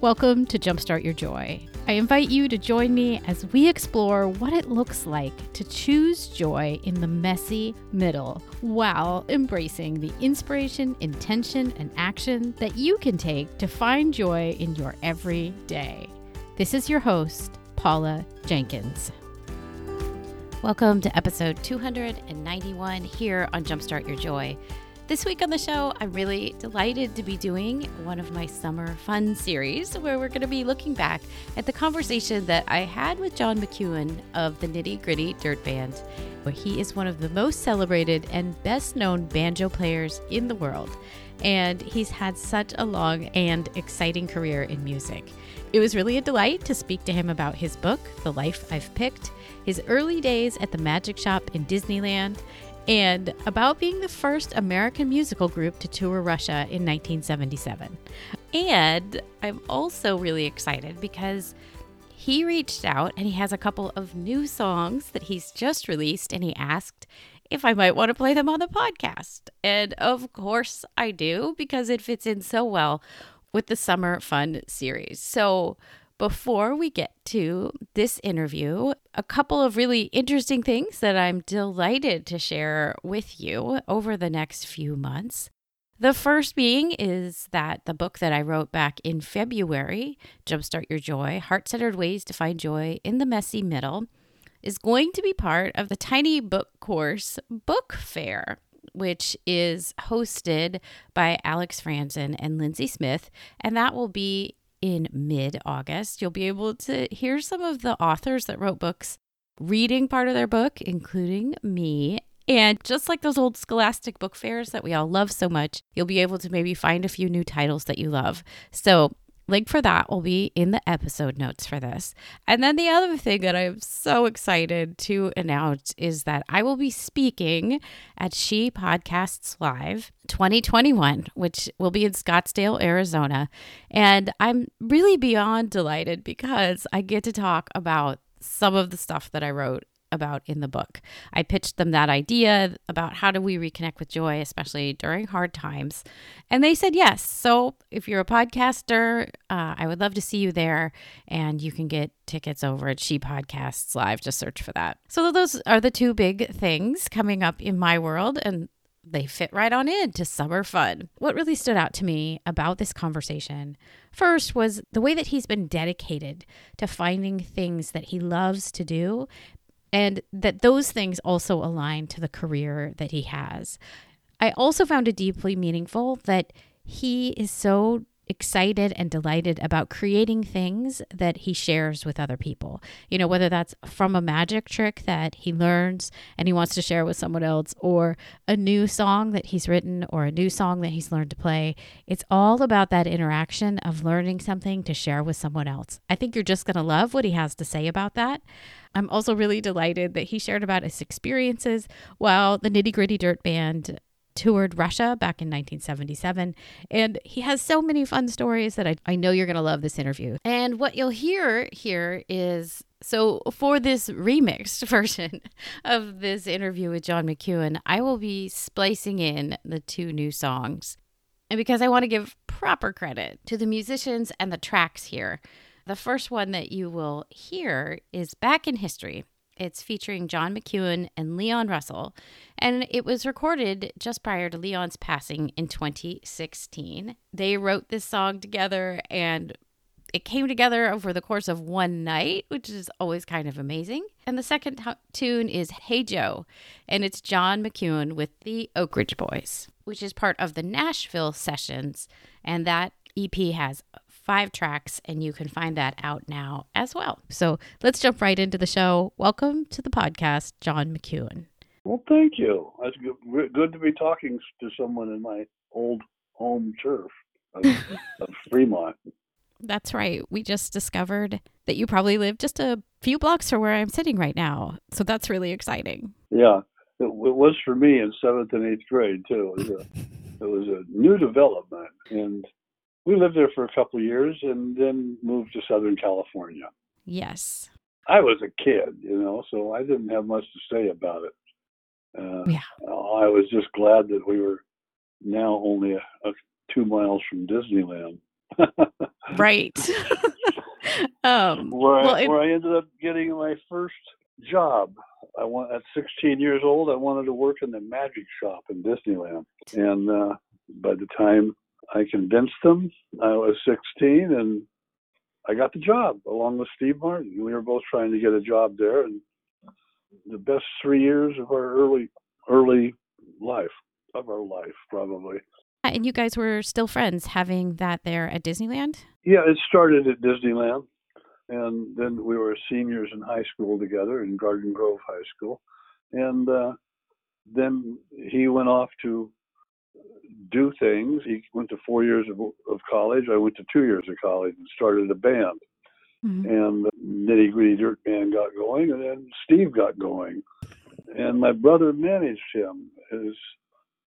Welcome to Jumpstart Your Joy. I invite you to join me as we explore what it looks like to choose joy in the messy middle while embracing the inspiration, intention, and action that you can take to find joy in your everyday. This is your host, Paula Jenkins. Welcome to episode 291 here on Jumpstart Your Joy. This week on the show, I'm really delighted to be doing one of my summer fun series where we're going to be looking back at the conversation that I had with John McEuen of the Nitty Gritty Dirt Band. Where he is one of the most celebrated and best known banjo players in the world, and he's had such a long and exciting career in music. It was really a delight to speak to him about his book, The Life I've Picked, his early days at the Magic Shop in Disneyland, and about being the first American musical group to tour Russia in 1977. And I'm also really excited because he reached out and he has a couple of new songs that he's just released and he asked if I might want to play them on the podcast. And of course I do because it fits in so well with the Summer Fun series. So before we get to this interview, a couple of really interesting things that I'm delighted to share with you over the next few months. The first being is that the book that I wrote back in February, Jumpstart Your Joy Heart Centered Ways to Find Joy in the Messy Middle, is going to be part of the Tiny Book Course Book Fair which is hosted by Alex Franzen and Lindsey Smith, and that will be in mid August. You'll be able to hear some of the authors that wrote books reading part of their book, including me. And just like those old scholastic book fairs that we all love so much, you'll be able to maybe find a few new titles that you love. So Link for that will be in the episode notes for this. And then the other thing that I'm so excited to announce is that I will be speaking at She Podcasts Live 2021, which will be in Scottsdale, Arizona. And I'm really beyond delighted because I get to talk about some of the stuff that I wrote about in the book. I pitched them that idea about how do we reconnect with joy, especially during hard times. And they said yes. So if you're a podcaster, uh, I would love to see you there. And you can get tickets over at She Podcasts Live. Just search for that. So those are the two big things coming up in my world. And they fit right on in to summer fun. What really stood out to me about this conversation first was the way that he's been dedicated to finding things that he loves to do and that those things also align to the career that he has. I also found it deeply meaningful that he is so excited and delighted about creating things that he shares with other people. You know, whether that's from a magic trick that he learns and he wants to share with someone else, or a new song that he's written, or a new song that he's learned to play. It's all about that interaction of learning something to share with someone else. I think you're just going to love what he has to say about that. I'm also really delighted that he shared about his experiences while the Nitty Gritty Dirt Band toured Russia back in 1977. And he has so many fun stories that I, I know you're going to love this interview. And what you'll hear here is so, for this remixed version of this interview with John McEuen, I will be splicing in the two new songs. And because I want to give proper credit to the musicians and the tracks here, the first one that you will hear is Back in History. It's featuring John McEuen and Leon Russell, and it was recorded just prior to Leon's passing in 2016. They wrote this song together and it came together over the course of one night, which is always kind of amazing. And the second t- tune is Hey Joe, and it's John McEuen with the Oak Ridge Boys, which is part of the Nashville sessions. And that EP has five tracks, and you can find that out now as well. So let's jump right into the show. Welcome to the podcast, John McEuen. Well, thank you. It's good to be talking to someone in my old home turf of, of Fremont. That's right. We just discovered that you probably live just a few blocks from where I'm sitting right now. So that's really exciting. Yeah, it, it was for me in seventh and eighth grade too. It was a, it was a new development, and we lived there for a couple of years and then moved to Southern California. Yes. I was a kid, you know, so I didn't have much to say about it. Uh, yeah. I was just glad that we were now only a, a two miles from Disneyland. right. um, where, well, I, where I ended up getting my first job. I want at 16 years old. I wanted to work in the magic shop in Disneyland, and uh, by the time I convinced them, I was 16, and I got the job along with Steve Martin. We were both trying to get a job there, and the best three years of our early early life of our life, probably. And you guys were still friends having that there at Disneyland? Yeah, it started at Disneyland. And then we were seniors in high school together in Garden Grove High School. And uh, then he went off to do things. He went to four years of, of college. I went to two years of college and started a band. Mm-hmm. And Nitty Gritty Dirt Band got going, and then Steve got going. And my brother managed him his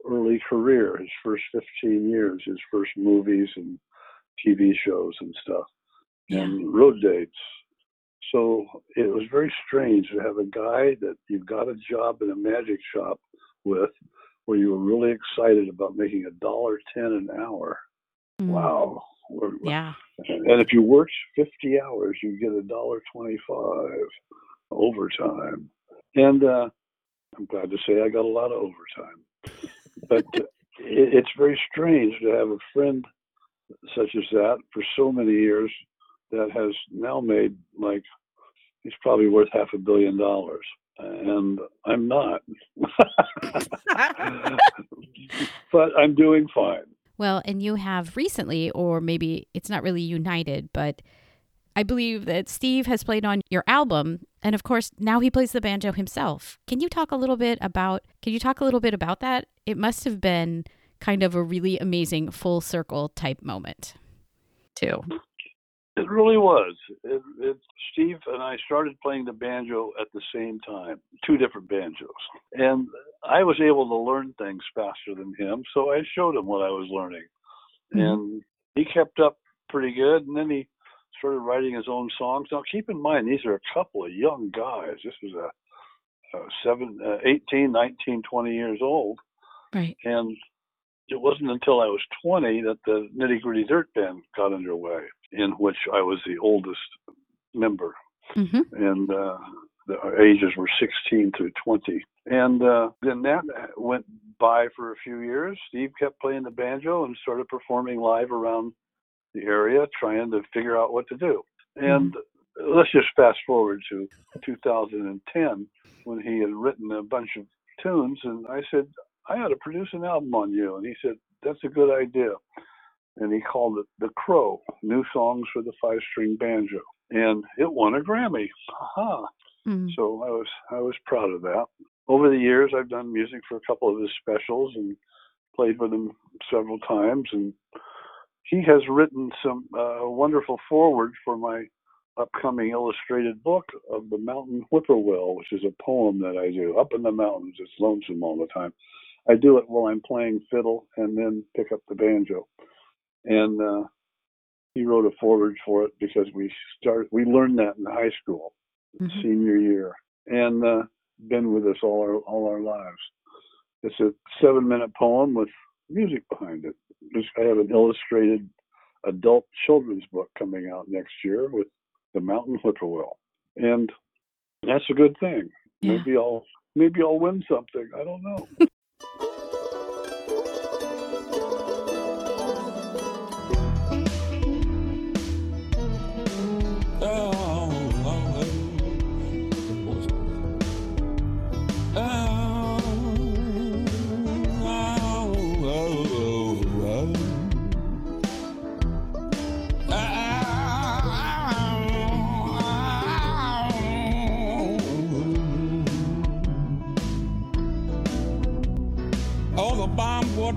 early career, his first 15 years, his first movies and TV shows and stuff, yeah. and road dates. So it was very strange to have a guy that you got a job in a magic shop with, where you were really excited about making a dollar ten an hour. Mm. Wow. Yeah. And if you worked 50 hours, you get a dollar 25 overtime. And uh, I'm glad to say I got a lot of overtime. But uh, it, it's very strange to have a friend such as that for so many years that has now made like he's probably worth half a billion dollars and i'm not but i'm doing fine well and you have recently or maybe it's not really united but I believe that Steve has played on your album and of course now he plays the banjo himself. Can you talk a little bit about can you talk a little bit about that? It must have been kind of a really amazing full circle type moment too. It really was. It, it, Steve and I started playing the banjo at the same time, two different banjos. And I was able to learn things faster than him, so I showed him what I was learning. Mm-hmm. And he kept up pretty good. And then he started writing his own songs. Now, keep in mind, these are a couple of young guys. This was a, a seven, uh, 18, 19, 20 years old. Right. And it wasn't until I was 20 that the Nitty Gritty Dirt Band got underway, in which I was the oldest member. Mm-hmm. And uh, the ages were 16 through 20. And uh, then that went by for a few years. Steve kept playing the banjo and started performing live around the area trying to figure out what to do. And mm-hmm. let's just fast forward to 2010 when he had written a bunch of tunes, and I said, I ought to produce an album on you. And he said, That's a good idea. And he called it The Crow New Songs for the Five String Banjo. And it won a Grammy. Aha. Mm-hmm. So I was I was proud of that. Over the years I've done music for a couple of his specials and played with him several times and he has written some uh, wonderful forward for my upcoming illustrated book of the mountain whippoorwill, which is a poem that I do. Up in the mountains, it's lonesome all the time. I do it while I'm playing fiddle and then pick up the banjo. And uh, he wrote a forward for it because we start we learned that in high school, mm-hmm. senior year, and uh, been with us all our all our lives. It's a seven minute poem with music behind it. I have an illustrated adult children's book coming out next year with the mountain whippoorwill, and that's a good thing. Yeah. Maybe I'll maybe I'll win something. I don't know.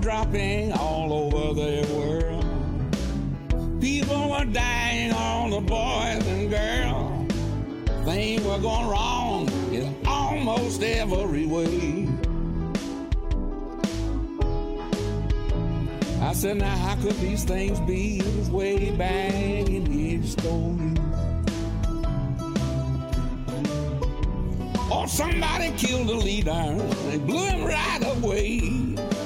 dropping all over the world. People were dying, all the boys and girls. Things were going wrong in almost every way. I said, now how could these things be this way back in history? Or somebody killed the leader, they blew him right away.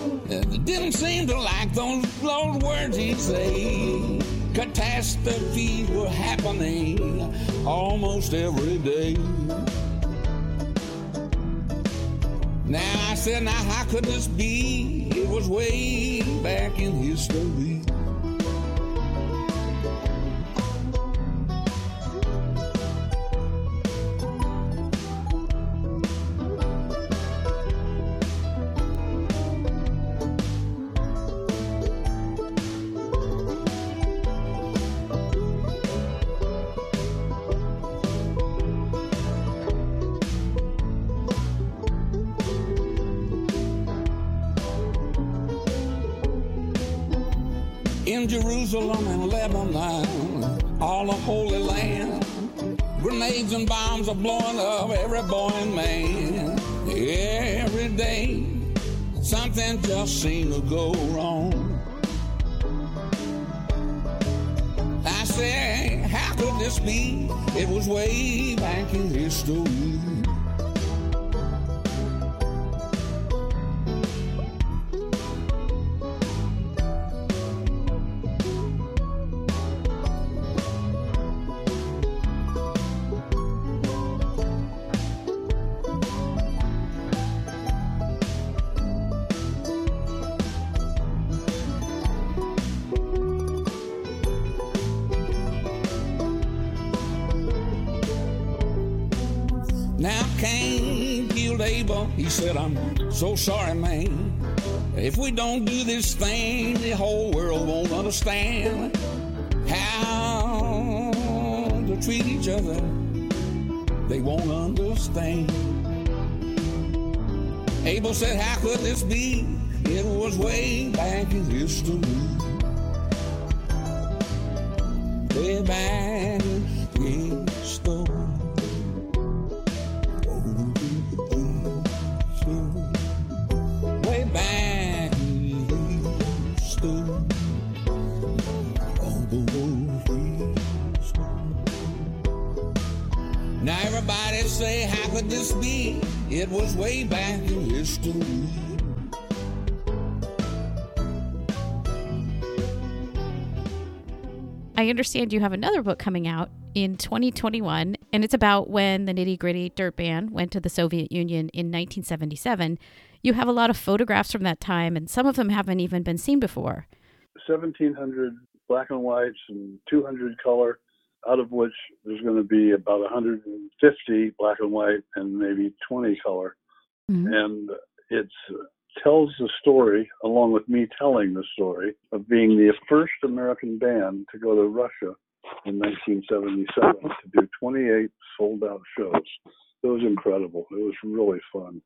Didn't seem to like those, those words he'd say. Catastrophes were happening almost every day. Now I said, now how could this be? It was way back in history. Jerusalem and Lebanon, all the Holy Land. Grenades and bombs are blowing up every boy and man. Every day, something just seemed to go wrong. I said, how could this be? It was way back in history. He said, I'm so sorry, man. If we don't do this thing, the whole world won't understand how to treat each other. They won't understand. Abel said, How could this be? It was way back in history. Way back understand you have another book coming out in 2021, and it's about when the Nitty Gritty Dirt Band went to the Soviet Union in 1977. You have a lot of photographs from that time, and some of them haven't even been seen before. 1,700 black and whites and 200 color, out of which there's going to be about 150 black and white and maybe 20 color. Mhm. And it tells the story, along with me telling the story, of being the first American band to go to Russia in 1977 to do 28 sold out shows. It was incredible. It was really fun.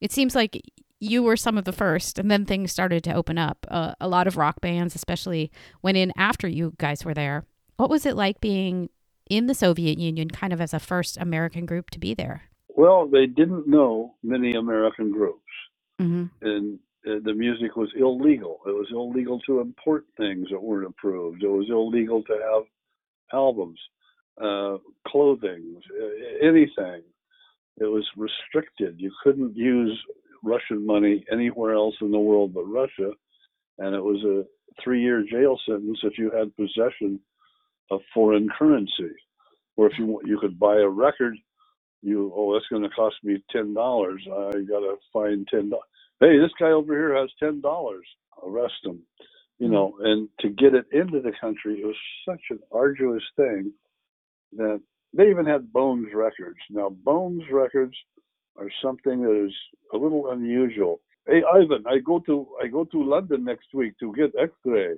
It seems like you were some of the first, and then things started to open up. Uh, a lot of rock bands, especially, went in after you guys were there. What was it like being in the Soviet Union, kind of as a first American group to be there? Well, they didn't know many American groups. Hmm and uh, the music was illegal. It was illegal to import things that weren't approved. It was illegal to have albums, uh, clothing, uh, anything. It was restricted. You couldn't use Russian money anywhere else in the world but Russia, and it was a three-year jail sentence if you had possession of foreign currency. Or if you you could buy a record, you oh that's going to cost me ten dollars. I got to find ten dollars hey, this guy over here has ten dollars. Arrest him. You mm-hmm. know, and to get it into the country, it was such an arduous thing that they even had Bones records. Now, Bones records are something that is a little unusual. Hey, Ivan, I go to I go to London next week to get X-ray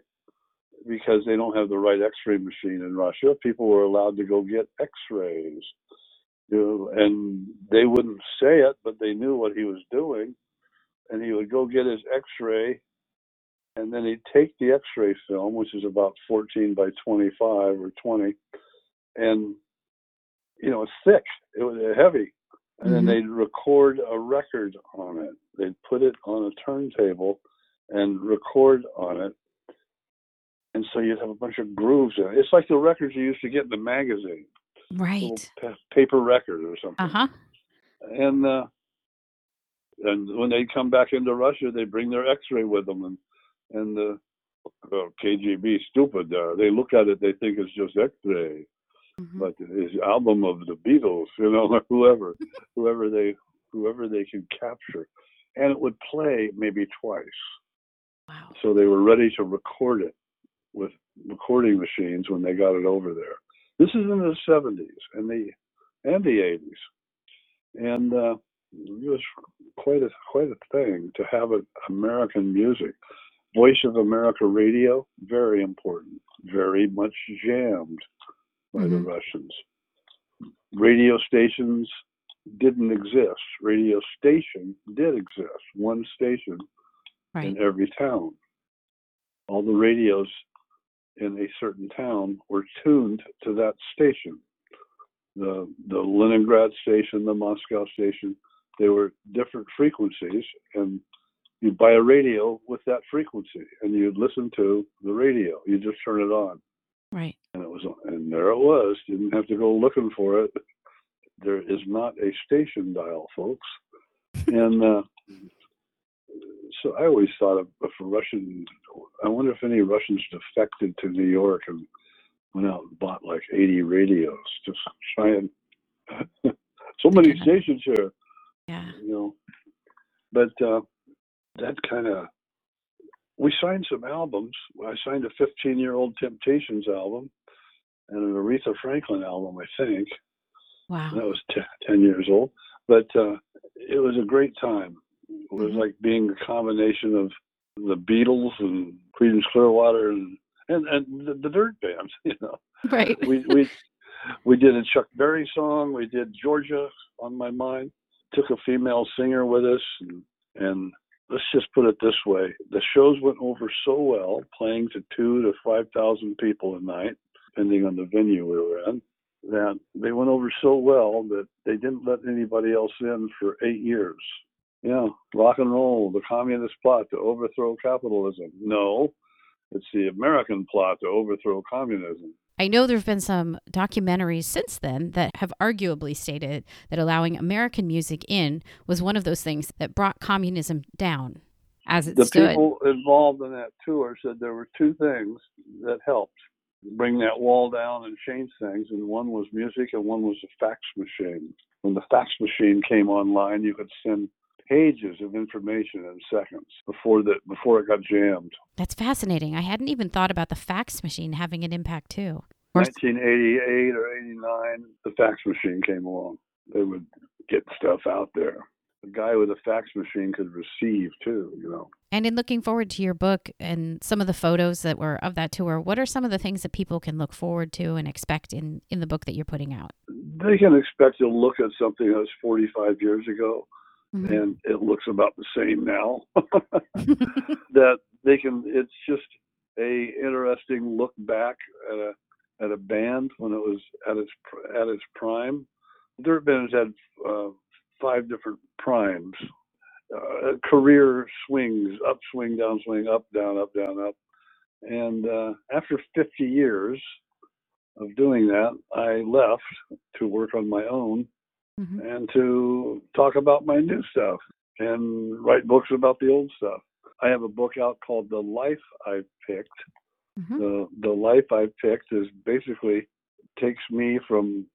because they don't have the right X-ray machine in Russia. People were allowed to go get X-rays, you know, and they wouldn't say it, but they knew what he was doing. And he would go get his x-ray and then he'd take the x-ray film which is about 14 by 25 or 20 and you know it's thick. It was heavy. And then Mhm. they'd record a record on it. They'd put it on a turntable and record on it. And so you'd have a bunch of grooves in it. It's like the records you used to get in the magazine Right. pa- paper record or something Uh huh. and uh, and when they come back into Russia, they bring their X-ray with them, and and uh, oh, KGB stupid. Uh, they look at it, they think it's just X-ray, mm-hmm. but his album of the Beatles, you know, whoever, whoever they, whoever they can capture, and it would play maybe twice. Wow. So they were ready to record it with recording machines when they got it over there. This is in the 70s and the and the 80s, and uh, it was quite a quite a thing to have a, American music. Voice of America radio, very important, very much jammed by mm-hmm. the Russians. Radio stations didn't exist. Radio station did exist, one station right. in every town. All the radios in a certain town were tuned to that station. The the Leningrad station, the Moscow station, they were different frequencies, and you'd buy a radio with that frequency, and you'd listen to the radio. You just turn it on, right? And it was, and there it was. You didn't have to go looking for it. There is not a station dial, folks, and uh, so I always thought of if a Russian. I wonder if any Russians defected to New York and went out and bought like 80 radios, just trying. so many stations here. Yeah. You know, but uh, that kind of. We signed some albums. I signed a 15 year old Temptations album and an Aretha Franklin album, I think. Wow. That was t- 10 years old. But uh, it was a great time. It was mm-hmm. like being a combination of the Beatles and Creedence Clearwater and and, and the, the Dirt bands, you know. Right. we we we did a Chuck Berry song. We did Georgia on my mind took a female singer with us, and, and let's just put it this way: the shows went over so well, playing to two to five thousand people a night, depending on the venue we were in. That they went over so well that they didn't let anybody else in for eight years. Yeah, rock and roll, the communist plot to overthrow capitalism. No, it's the American plot to overthrow communism. I know there have been some documentaries since then that have arguably stated that allowing American music in was one of those things that brought communism down as it the stood. The people involved in that tour said there were two things that helped bring that wall down and change things, and one was music and one was a fax machine. When the fax machine came online, you could send pages of information in seconds before the before it got jammed. That's fascinating. I hadn't even thought about the fax machine having an impact too. 1988 or 89, the fax machine came along. They would get stuff out there. A guy with a fax machine could receive too, you know. And in looking forward to your book and some of the photos that were of that tour, what are some of the things that people can look forward to and expect in, in the book that you're putting out? They can expect to look at something that was 45 years ago mm-hmm. and it looks about the same now. that they can. It's just a interesting look back at a at a band when it was at its at its prime. Dirt Band has had uh, five different primes, uh, career swings, upswing, downswing, up, down, up, down, up. And uh, after 50 years of doing that, I left to work on my own mm-hmm. and to talk about my new stuff and write books about the old stuff. I have a book out called The Life I've Picked. Mm-hmm. The the life I've picked is basically takes me from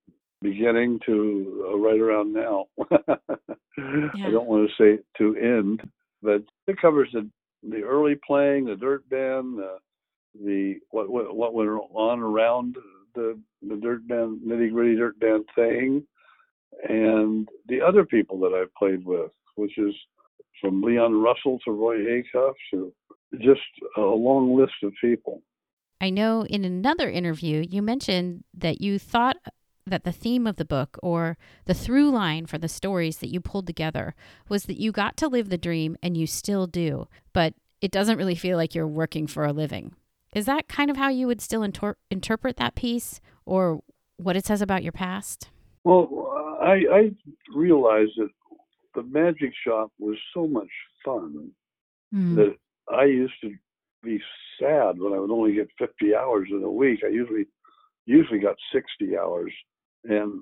beginning to uh, right around now. yeah. I don't want to say to end, but it covers the the early playing, the dirt band, uh, the what, what what went on around the the dirt band nitty gritty dirt band thing, and the other people that I've played with, which is from Leon Russell to Roy Acuff to just a long list of people. I know in another interview you mentioned that you thought that the theme of the book or the through line for the stories that you pulled together was that you got to live the dream and you still do, but it doesn't really feel like you're working for a living. Is that kind of how you would still inter- interpret that piece or what it says about your past? Well, I, I realized that the magic shop was so much fun mm. that I used to be sad when I would only get 50 hours in a week. I usually usually got 60 hours, and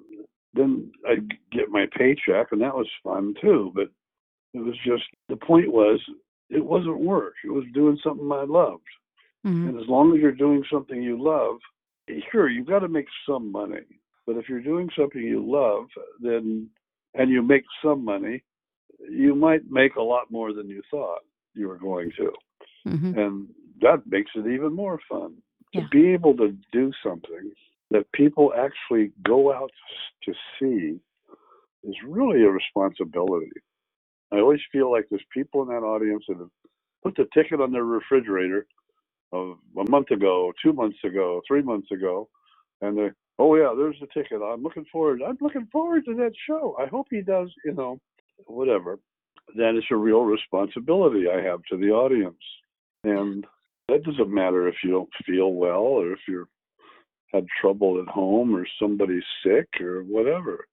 then I'd get my paycheck, and that was fun too. But it was just the point was it wasn't work; it was doing something I loved. Mm-hmm. And as long as you're doing something you love, sure, you've got to make some money. But if you're doing something you love, then and you make some money, you might make a lot more than you thought you were going to. Mm-hmm. And that makes it even more fun. Yeah. To be able to do something that people actually go out to see is really a responsibility. I always feel like there's people in that audience that have put the ticket on their refrigerator of a month ago, two months ago, three months ago, and they, oh yeah, there's the ticket. I'm looking forward. I'm looking forward to that show. I hope he does. You know, whatever. That is a real responsibility I have to the audience, and that doesn't matter if you don't feel well or if you're had trouble at home or somebody's sick or whatever.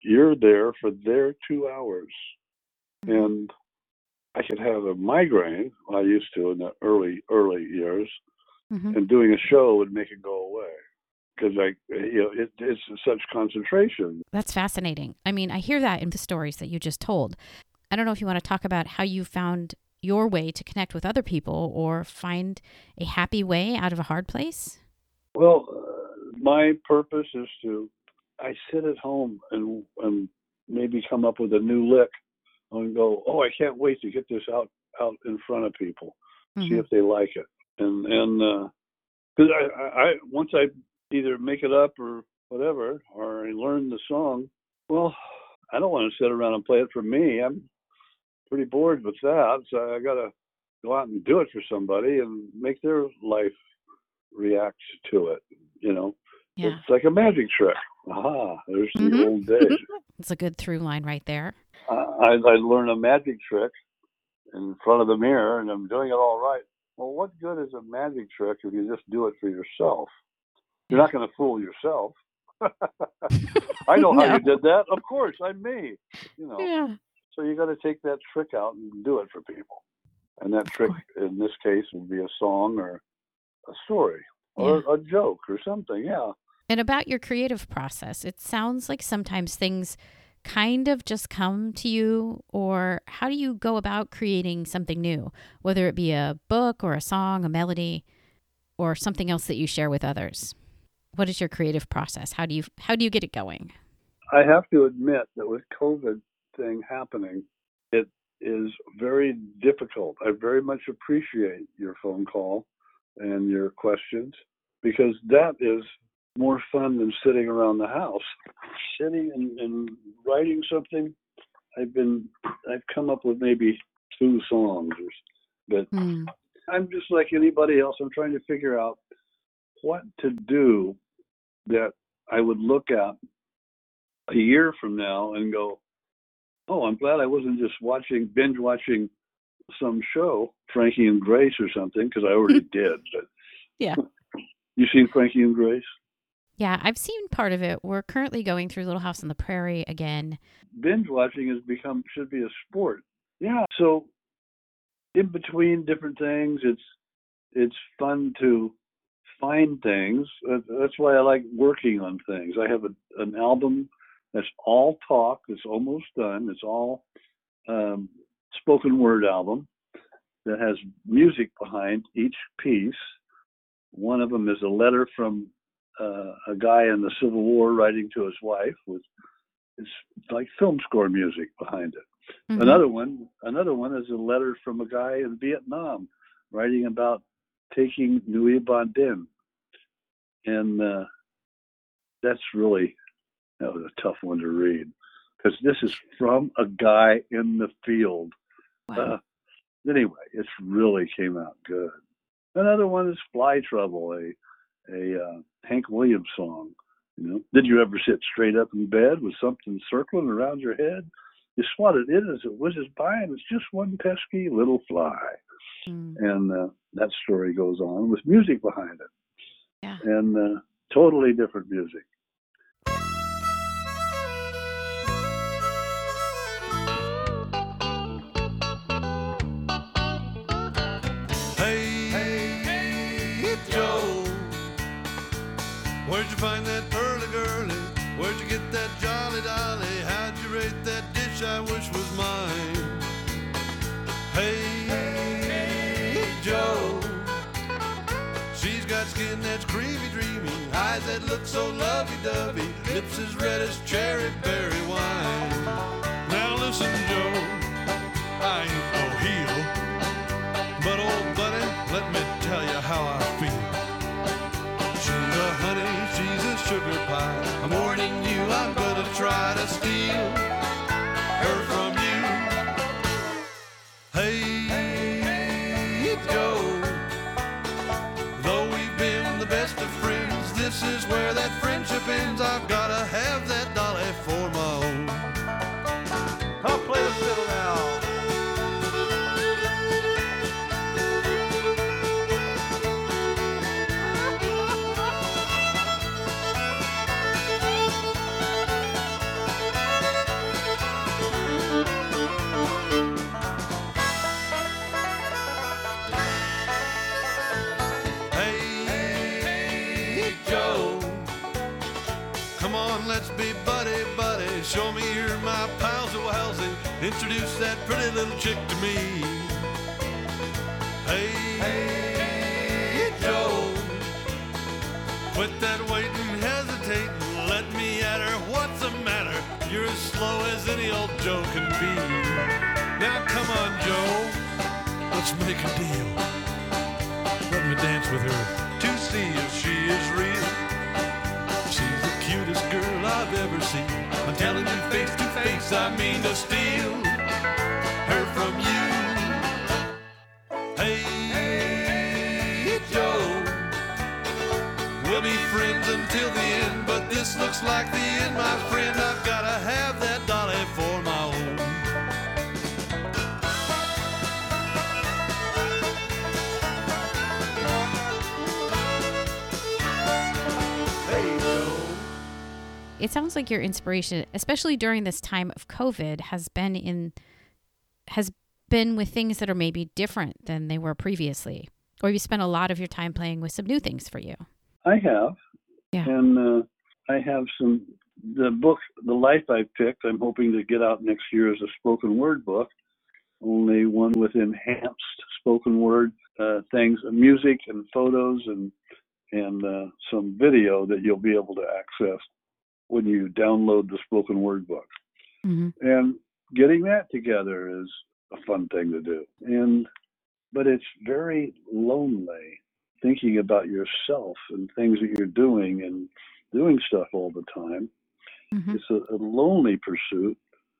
You're there for their two hours. Mm-hmm. And I could have a migraine, I used to in the early, early years, mm-hmm. and doing a show would make it go away because I, you know, it, it's such concentration. That's fascinating. I mean, I hear that in the stories that you just told. I don't know if you want to talk about how you found your way to connect with other people or find a happy way out of a hard place. Well, uh, my purpose is to I sit at home and and maybe come up with a new lick and go, oh, I can't wait to get this out out in front of people, mm-hmm. see if they like it, and and because uh, I, I once I either make it up or whatever, or I learn the song, well, I don't want to sit around and play it for me. I'm pretty bored with that, so I got to go out and do it for somebody and make their life react to it. You know, yeah. it's like a magic trick. Aha, there's mm-hmm. the old days. it's a good through line right there. Uh, I, I learn a magic trick in front of the mirror, and I'm doing it all right. Well, what good is a magic trick if you just do it for yourself? You're not going to fool yourself. I know no. how you did that. Of course, I'm me. You know. Yeah. So you got to take that trick out and do it for people. And that trick, in this case, would be a song or a story or yeah. a joke or something. Yeah. And about your creative process, it sounds like sometimes things kind of just come to you, or how do you go about creating something new, whether it be a book or a song, a melody, or something else that you share with others? What is your creative process? How do you how do you get it going? I have to admit that with COVID thing happening, it is very difficult. I very much appreciate your phone call and your questions because that is more fun than sitting around the house. Sitting and, and writing something, I've been, I've come up with maybe two songs, but mm. I'm just like anybody else. I'm trying to figure out what to do that I would look at a year from now and go, oh, I'm glad I wasn't just watching, binge watching some show, Frankie and Grace or something, because I already did. But yeah, you seen Frankie and Grace? Yeah, I've seen part of it. We're currently going through Little House on the Prairie again. Binge watching has become should be a sport. Yeah, so in between different things, it's it's fun to find things. That's why I like working on things. I have a, an album that's all talk. It's almost done. It's all um, spoken word album that has music behind each piece. One of them is a letter from uh, a guy in the Civil War writing to his wife with it's like film score music behind it. Mm-hmm. Another one, another one is a letter from a guy in Vietnam writing about taking Nguyen Van and uh, that's really that was a tough one to read because this is from a guy in the field. Wow. Uh, anyway, it really came out good. Another one is Fly Trouble, a a uh, Hank Williams song. You know, did you ever sit straight up in bed with something circling around your head? You swatted it as it whizzes by, and it's just one pesky little fly. Mm. And uh, that story goes on with music behind it. Yeah. And uh, totally different music. Hey, hey, hey Joe, where'd you find that skin that's creamy, dreamy, eyes that look so lovey-dovey, lips as red as cherry berry wine. Now listen, Joe, I ain't no heel, but old buddy, let me tell you how I feel. She's a honey, she's a sugar pie. I'm warning you, I'm gonna try to steal Introduce that pretty little chick to me. Hey, hey, Joe. Quit that waiting, hesitating. Let me at her. What's the matter? You're as slow as any old Joe can be. Now come on, Joe. Let's make a deal. Let me dance with her to see if she is real. She's the cutest girl I've ever seen. I'm telling you face to face, I mean to steal until the end, but this looks like the end, my friend. I've gotta have that dolly for my own. It sounds like your inspiration, especially during this time of COVID, has been in has been with things that are maybe different than they were previously. Or you spent a lot of your time playing with some new things for you. I have. Yeah. And uh, I have some, the book, The Life I Picked, I'm hoping to get out next year as a spoken word book. Only one with enhanced spoken word uh, things, music and photos and and uh, some video that you'll be able to access when you download the spoken word book. Mm-hmm. And getting that together is a fun thing to do. And but it's very lonely thinking about yourself and things that you're doing and doing stuff all the time. Mm-hmm. It's a, a lonely pursuit,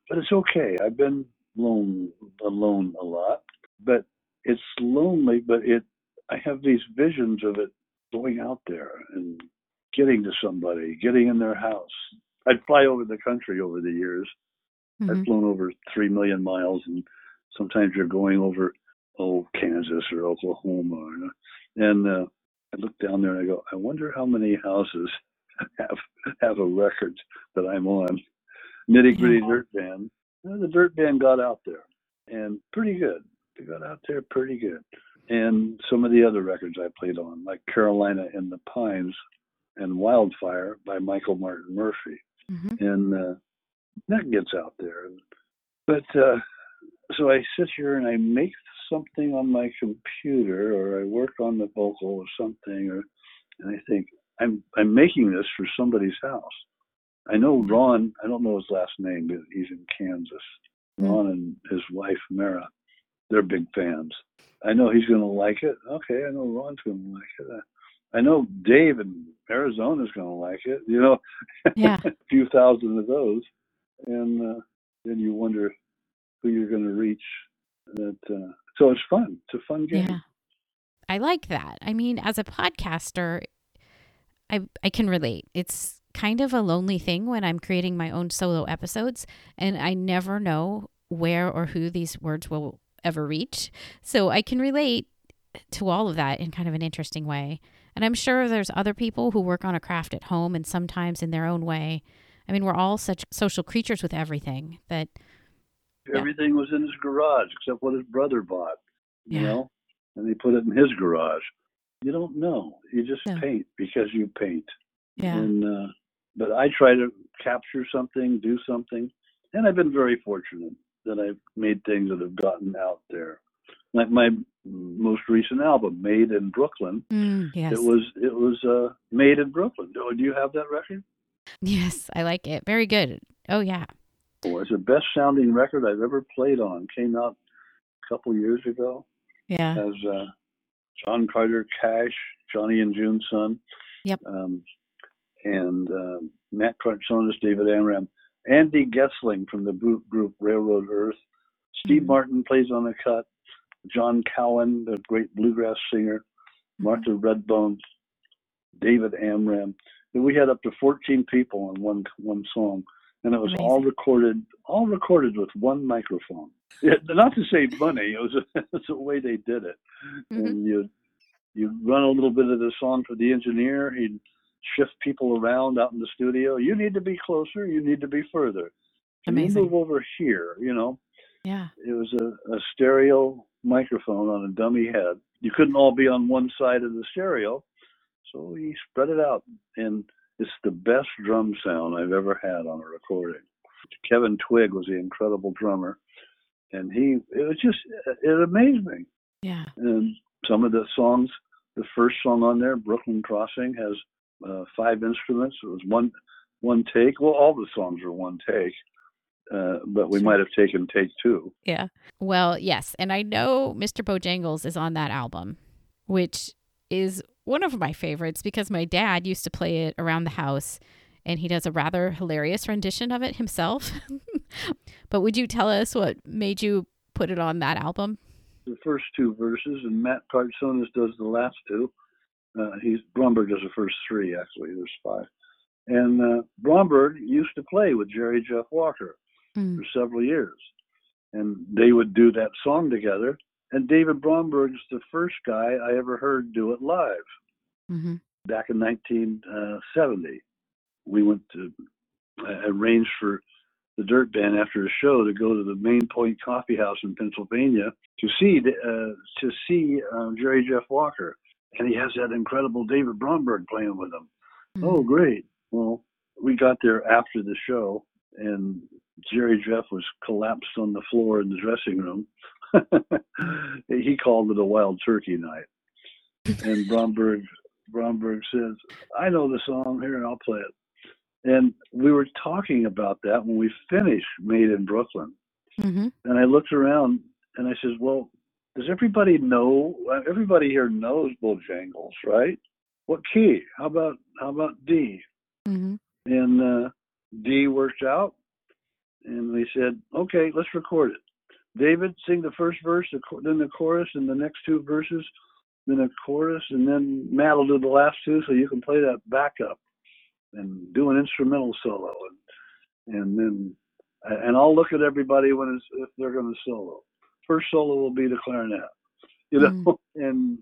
but it's okay. I've been lone alone a lot, but it's lonely. But it, I have these visions of it going out there and getting to somebody, getting in their house. I'd fly over the country over the years. Mm-hmm. I've flown over three million miles, and sometimes you're going over oh Kansas or Oklahoma, and uh, I look down there and I go, I wonder how many houses have have a record that I'm on. Nitty Gritty Dirt Band. Well, the Dirt Band got out there, and pretty good. They got out there pretty good. And some of the other records I played on, like Carolina in the Pines and Wildfire by Michael Martin Murphey, Mm-hmm. and uh, that gets out there. But uh, so I sit here and I make something on my computer, or I work on the vocal or something, or and I think I'm I'm making this for somebody's house. I know Ron. I don't know his last name, but he's in Kansas. Mm. Ron and his wife Mara, they're big fans. I know he's going to like it. Okay, I know Ron's going to like it. I know Dave in Arizona's going to like it. You know, Yeah. a few thousand of those, and uh, then you wonder who you're going to reach. That uh, so it's fun. It's a fun game. Yeah. I like that. I mean, as a podcaster, I I can relate. It's kind of a lonely thing when I'm creating my own solo episodes and I never know where or who these words will ever reach. So I can relate to all of that in kind of an interesting way. And I'm sure there's other people who work on a craft at home and sometimes in their own way. I mean, we're all such social creatures with everything that Yeah. Everything was in his garage except what his brother bought. You Yeah. know, and he put it in his garage. You don't know. You just No. paint because you paint. yeah. And uh, but I try to capture something, do something, and I've been very fortunate that I've made things that have gotten out there. Like my most recent album, Made in Brooklyn. Mm, yes. It was it was uh, made in Brooklyn. Do, do you have that record? Yes, I like it. Very good. Oh yeah. Oh, it's the best sounding record I've ever played on. Came out a couple years ago. Yeah. As uh, John Carter Cash, Johnny and June's son. Yep. Um, and uh, Matt Cartsonis, David Amram, Andy Goessling from the group Railroad Earth. Steve mm-hmm. Martin plays on the cut. John Cowan, the great bluegrass singer. Mm-hmm. Martha Redbone, David Amram. And we had up to 14 people on one one song, and it was Amazing. all recorded, all recorded with one microphone. It, not to save money, it was a, it's the way they did it. Mm-hmm. And you you run a little bit of the song for the engineer. He'd shift people around out in the studio. You need to be closer. You need to be further. Can Amazing. you move over here? You know. Yeah. It was a, a stereo microphone on a dummy head. You couldn't all be on one side of the stereo, so he spread it out, and it's the best drum sound I've ever had on a recording. Kevin Twigg was the incredible drummer, and he it was just it amazed me. Yeah. And some of the songs, the first song on there, Brooklyn Crossing, has uh, five instruments. It was one one take. Well, all the songs are one take. Uh, but we might have taken take two. Yeah. Well, yes. And I know Mr. Bojangles is on that album, which is one of my favorites because my dad used to play it around the house and he does a rather hilarious rendition of it himself. but would you tell us what made you put it on that album? The first two verses, and Matt Cartsonis does the last two. Uh, he's Bromberg does the first three, actually. There's five. And uh, Bromberg used to play with Jerry Jeff Walker mm. for several years. And they would do that song together. And David Bromberg's the first guy I ever heard do it live mm-hmm. back in 1970. We went to uh, arranged for the Dirt Band after a show to go to the Main Point Coffee House in Pennsylvania to see uh, to see um, Jerry Jeff Walker, and he has that incredible David Bromberg playing with him. Mm-hmm. Oh, great! Well, we got there after the show, and Jerry Jeff was collapsed on the floor in the dressing room. he called it a wild turkey night. And Bromberg Bromberg says, I know the song here and I'll play it. And we were talking about that when we finished Made in Brooklyn. Mm-hmm. And I looked around and I says, Well, does everybody know everybody here knows Bojangles, right? What key? How about how about D? Mm-hmm. And uh, D worked out and we said, okay, let's record it. David, sing the first verse, then the chorus, and the next two verses, then a chorus, and then Matt will do the last two, so you can play that backup and do an instrumental solo, and and then and I'll look at everybody when it's if they're going to solo. First solo will be the clarinet, you know, mm. and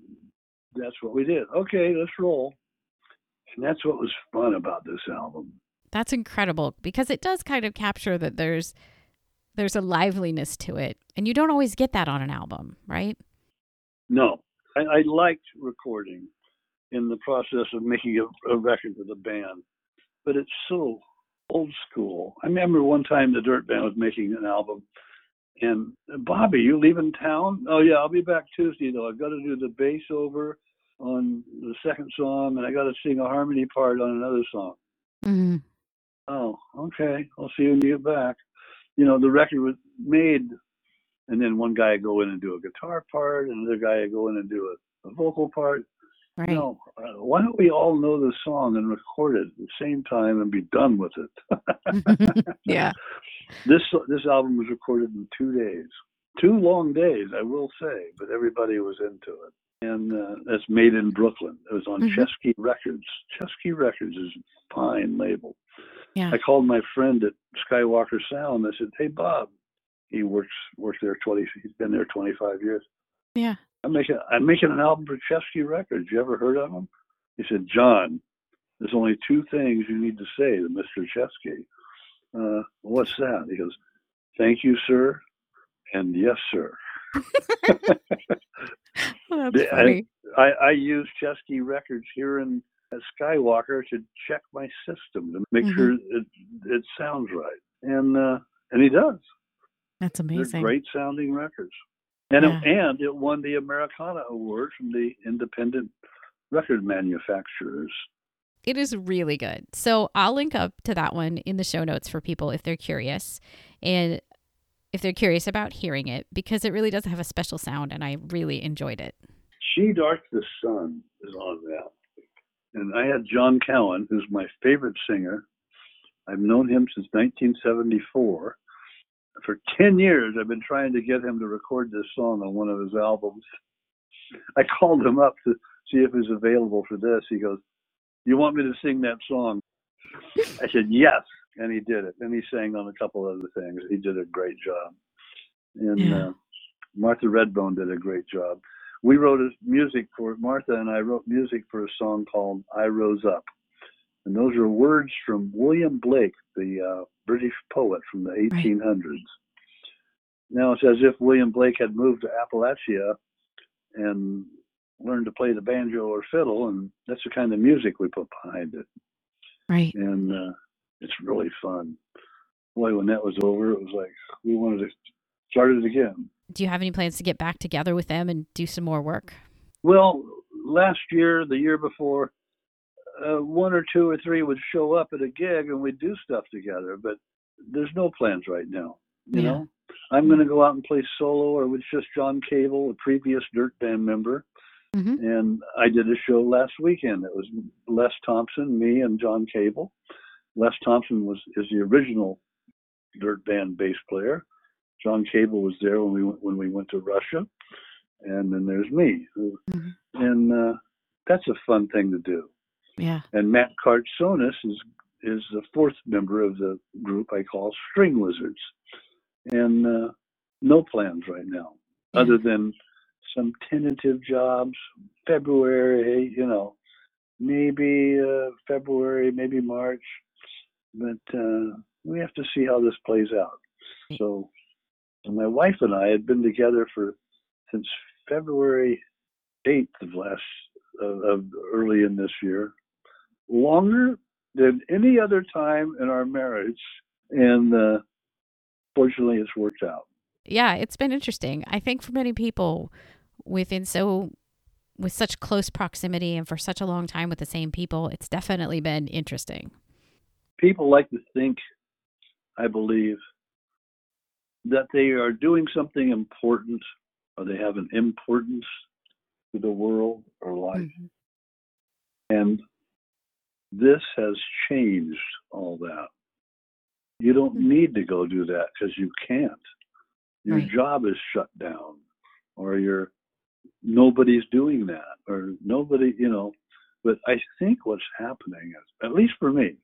that's what we did. Okay, let's roll. And that's what was fun about this album. That's incredible because it does kind of capture that there's there's a liveliness to it, and you don't always get that on an album, right? No, I, I liked recording in the process of making a, a record with a band, but it's so old school. I remember one time the Dirt Band was making an album, and Bobby, you leaving town? Oh yeah, I'll be back Tuesday though. I've got to do the bass over on the second song, and I got to sing a harmony part on another song. Mm-hmm oh, okay, I'll see you when you get back. You know, the record was made, and then one guy would go in and do a guitar part, and another guy would go in and do a, a vocal part. Right. You know, uh, why don't we all know the song and record it at the same time and be done with it? yeah. This this album was recorded in two days, two long days, I will say, but everybody was into it and uh, that's made in Brooklyn. It was on mm-hmm. Chesky Records. Chesky Records is a fine label. Yeah. I called my friend at Skywalker Sound. I said, "Hey, Bob, he works works there twenty. He's been there twenty five years. Yeah, I'm making I'm making an album for Chesky Records. You ever heard of him?" He said, "John, there's only two things you need to say to Mr. Chesky. Uh, what's that?" He goes, "Thank you, sir, and yes, sir." well, that's funny. I, I, I use Chesky Records here in at Skywalker to check my system to make mm-hmm. sure it it sounds right, and uh, and he does. That's amazing. They're great sounding records. And yeah. it, and it won the Americana Award from the Independent Record Manufacturers. It is really good. So I'll link up to that one in the show notes for people if they're curious. And if they're curious about hearing it, because it really does have a special sound and I really enjoyed it. She Darked the Sun is on that. And I had John Cowan, who's my favorite singer. I've known him since 1974. For 10 years, I've been trying to get him to record this song on one of his albums. I called him up to see if he's available for this. He goes, You want me to sing that song? I said, Yes. And he did it. And he sang on a couple other things. He did a great job. And yeah. uh, Martha Redbone did a great job. We wrote music for Martha and I wrote music for a song called I Rose Up. And those are words from William Blake, the uh, British poet from the 1800s. Right. Now it's as if William Blake had moved to Appalachia and learned to play the banjo or fiddle, and that's the kind of music we put behind it. Right. And uh, it's really fun. Boy, when that was over, it was like we wanted to start it again. Do you have any plans to get back together with them and do some more work? Well, last year, the year before, uh, one or two or three would show up at a gig and we'd do stuff together, but there's no plans right now. You yeah. know, I'm going to go out and play solo or with just John Cable, a previous Dirt Band member. Mm-hmm. And I did a show last weekend. It was Les Thompson, me, and John Cable. Les Thompson was is the original Dirt Band bass player. John Cable was there when we went, when we went to Russia, and then there's me, mm-hmm. and uh, that's a fun thing to do. Yeah. And Matt Cartsonis is is the fourth member of the group I call String Wizards, and uh, no plans right now, yeah. other than some tentative jobs. February, you know, maybe uh, February, maybe March, but uh, we have to see how this plays out. So, my wife and I had been together for since February 8th of last of, of early in this year, longer than any other time in our marriage, and uh, fortunately, it's worked out. Yeah, it's been interesting. I think for many people, within so with such close proximity and for such a long time with the same people, it's definitely been interesting. People like to think, I believe, that they are doing something important or they have an importance to the world or life. Mm-hmm. And this has changed all that. You don't mm-hmm. need to go do that because you can't. Your right. job is shut down, or you're nobody's doing that, or nobody, you know. But I think what's happening is, at least for me,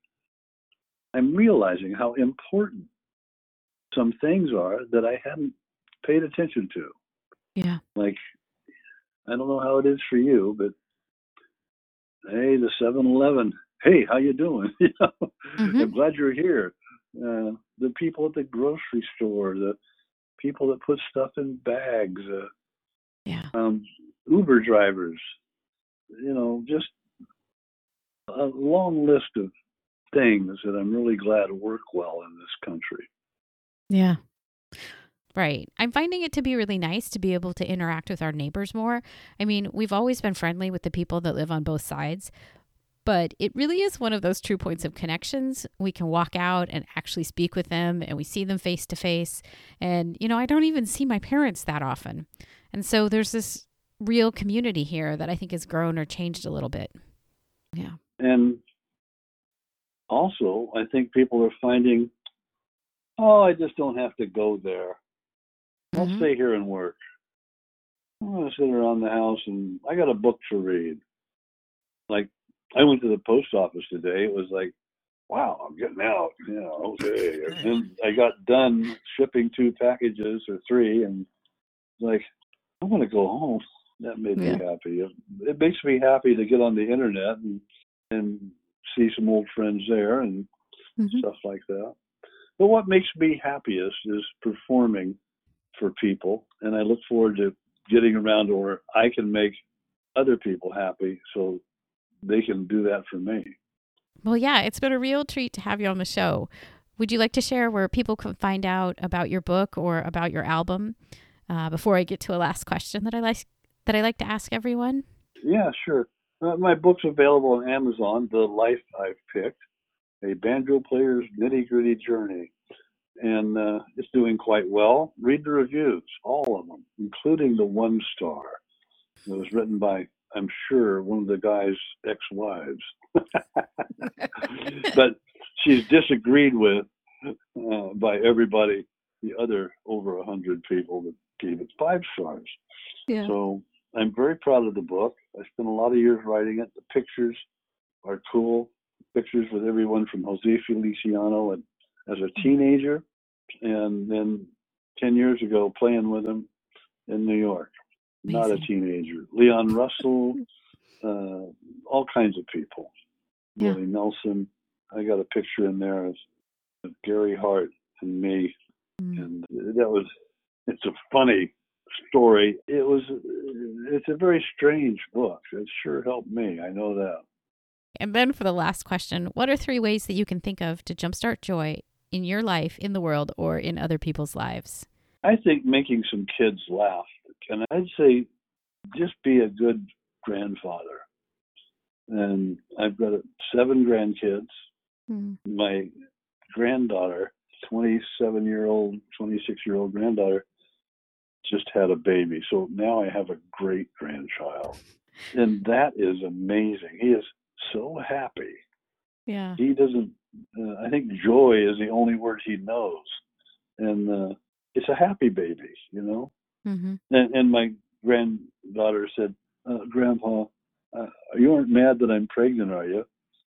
I'm realizing how important some things are that I hadn't paid attention to. Yeah. Like, I don't know how it is for you, but hey, the 7-Eleven hey, how you doing? you know, mm-hmm. I'm glad you're here. Uh, the people at the grocery store, the people that put stuff in bags, uh, yeah, um, Uber drivers, you know, just a long list of things that I'm really glad work well in this country. Yeah. Right. I'm finding it to be really nice to be able to interact with our neighbors more. I mean, we've always been friendly with the people that live on both sides, but it really is one of those true points of connections. We can walk out and actually speak with them and we see them face to face. And, you know, I don't even see my parents that often. And so there's this real community here that I think has grown or changed a little bit. Yeah. And also, I think people are finding, oh, I just don't have to go there. I'll mm-hmm. stay here and work. I'm to sit around the house and I got a book to read. Like I went to the post office today. It was like, wow, I'm getting out. You know, okay. and I got done shipping two packages or three, and like, I'm gonna go home. That made yeah. me happy. It, it makes me happy to get on the internet and and see some old friends there and mm-hmm. stuff like that. But what makes me happiest is performing for people, and I look forward to getting around to where I can make other people happy so they can do that for me. Well, yeah, it's been a real treat to have you on the show. Would you like to share where people can find out about your book or about your album? uh, before I get to a last question that I like that I like to ask everyone? Yeah, sure. Uh, my book's available on Amazon. The Life I've Picked, a banjo player's nitty gritty journey, and uh, it's doing quite well. Read the reviews, all of them, including the one star. It was written by, I'm sure, one of the guy's ex-wives, but she's disagreed with uh, by everybody, the other over a hundred people that gave it five stars. Yeah. So I'm very proud of the book. I spent a lot of years writing it. The pictures are cool. Pictures with everyone from Jose Feliciano and as a teenager, and then 10 years ago playing with him in New York. Amazing. Not a teenager. Leon Russell, uh, all kinds of people. Yeah. Willie Nelson. I got a picture in there of, of Gary Hart and me, mm. and that was. It's a funny story. It was. It's a very strange book. It sure helped me. I know that. And then for the last question, what are three ways that you can think of to jumpstart joy in your life, in the world, or in other people's lives? I think making some kids laugh. And I'd say just be a good grandfather. And I've got seven grandkids. Mm. My granddaughter, 27 year old, 26 year old granddaughter, just had a baby. So now I have a great grandchild. And that is amazing. He is so happy. Yeah. He doesn't, uh, I think joy is the only word he knows. And uh, it's a happy baby, you know? Mm-hmm. And, and my granddaughter said, uh, Grandpa, uh, you aren't mad that I'm pregnant, are you?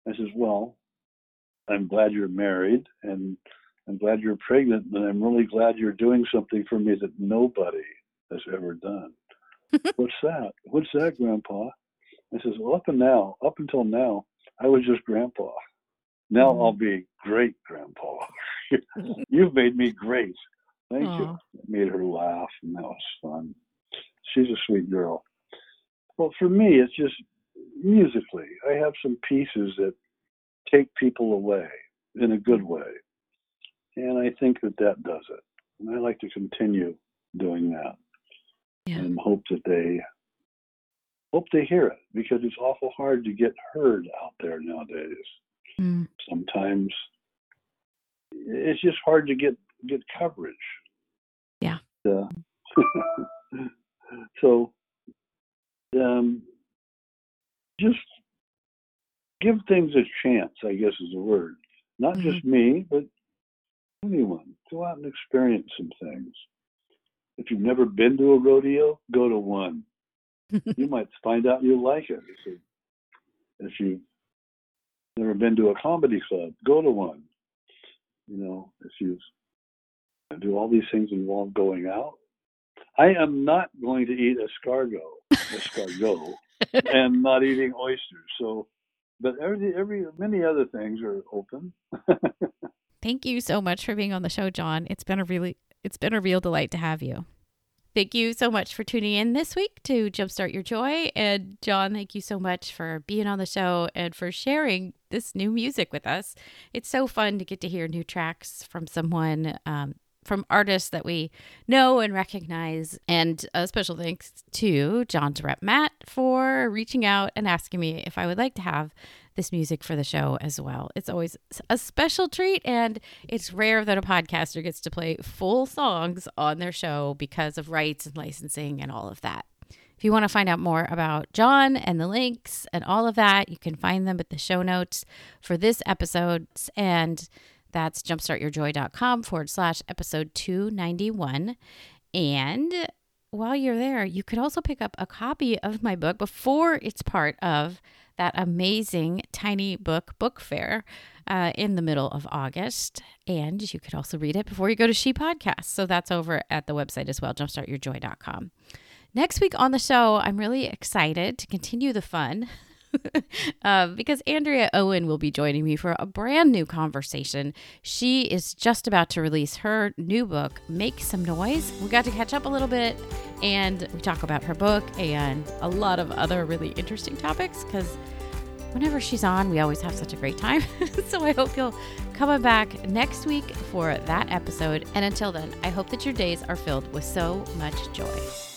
I says, Well, I'm glad you're married and I'm glad you're pregnant, and I'm really glad you're doing something for me that nobody has ever done. What's that? What's that, Grandpa? I says, well, up and now, up until now, I was just Grandpa. Now mm-hmm. I'll be great Grandpa. You've made me great. Thank Aww. you. It made her laugh, and that was fun. She's a sweet girl. Well, for me, it's just musically. I have some pieces that take people away in a good way. And I think that that does it. And I like to continue doing that yeah. and hope that they hope they hear it because it's awful hard to get heard out there nowadays. Mm. Sometimes it's just hard to get get coverage. Yeah. Uh, so um, just give things a chance, I guess is the word. Not mm-hmm. just me, but anyone. Go out and experience some things. If you've never been to a rodeo, go to one. You might find out you like it. If you've never been to a comedy club, go to one. You know, if you do all these things involve going out. I am not going to eat escargot, escargot, and not eating oysters. So, but every every many other things are open. Thank you so much for being on the show, John. It's been a really it's been a real delight to have you. Thank you so much for tuning in this week to Jumpstart Your Joy. And John, thank you so much for being on the show and for sharing this new music with us. It's so fun to get to hear new tracks from someone um, from artists that we know and recognize. And a special thanks to John's rep Matt for reaching out and asking me if I would like to have this music for the show as well. It's always a special treat, and it's rare that a podcaster gets to play full songs on their show because of rights and licensing and all of that. If you want to find out more about John and the links and all of that, you can find them at the show notes for this episode. And that's jumpstartyourjoy.com forward slash episode 291. And while you're there, you could also pick up a copy of my book before it's part of that amazing tiny book book fair uh, in the middle of August. And you could also read it before you go to She Podcast. So that's over at the website as well, jumpstartyourjoy.com. Next week on the show, I'm really excited to continue the fun uh, because Andrea Owen will be joining me for a brand new conversation. She is just about to release her new book, Make Some Noise. We got to catch up a little bit and we talk about her book and a lot of other really interesting topics because whenever she's on, we always have such a great time. so I hope you'll come back next week for that episode. And until then, I hope that your days are filled with so much joy.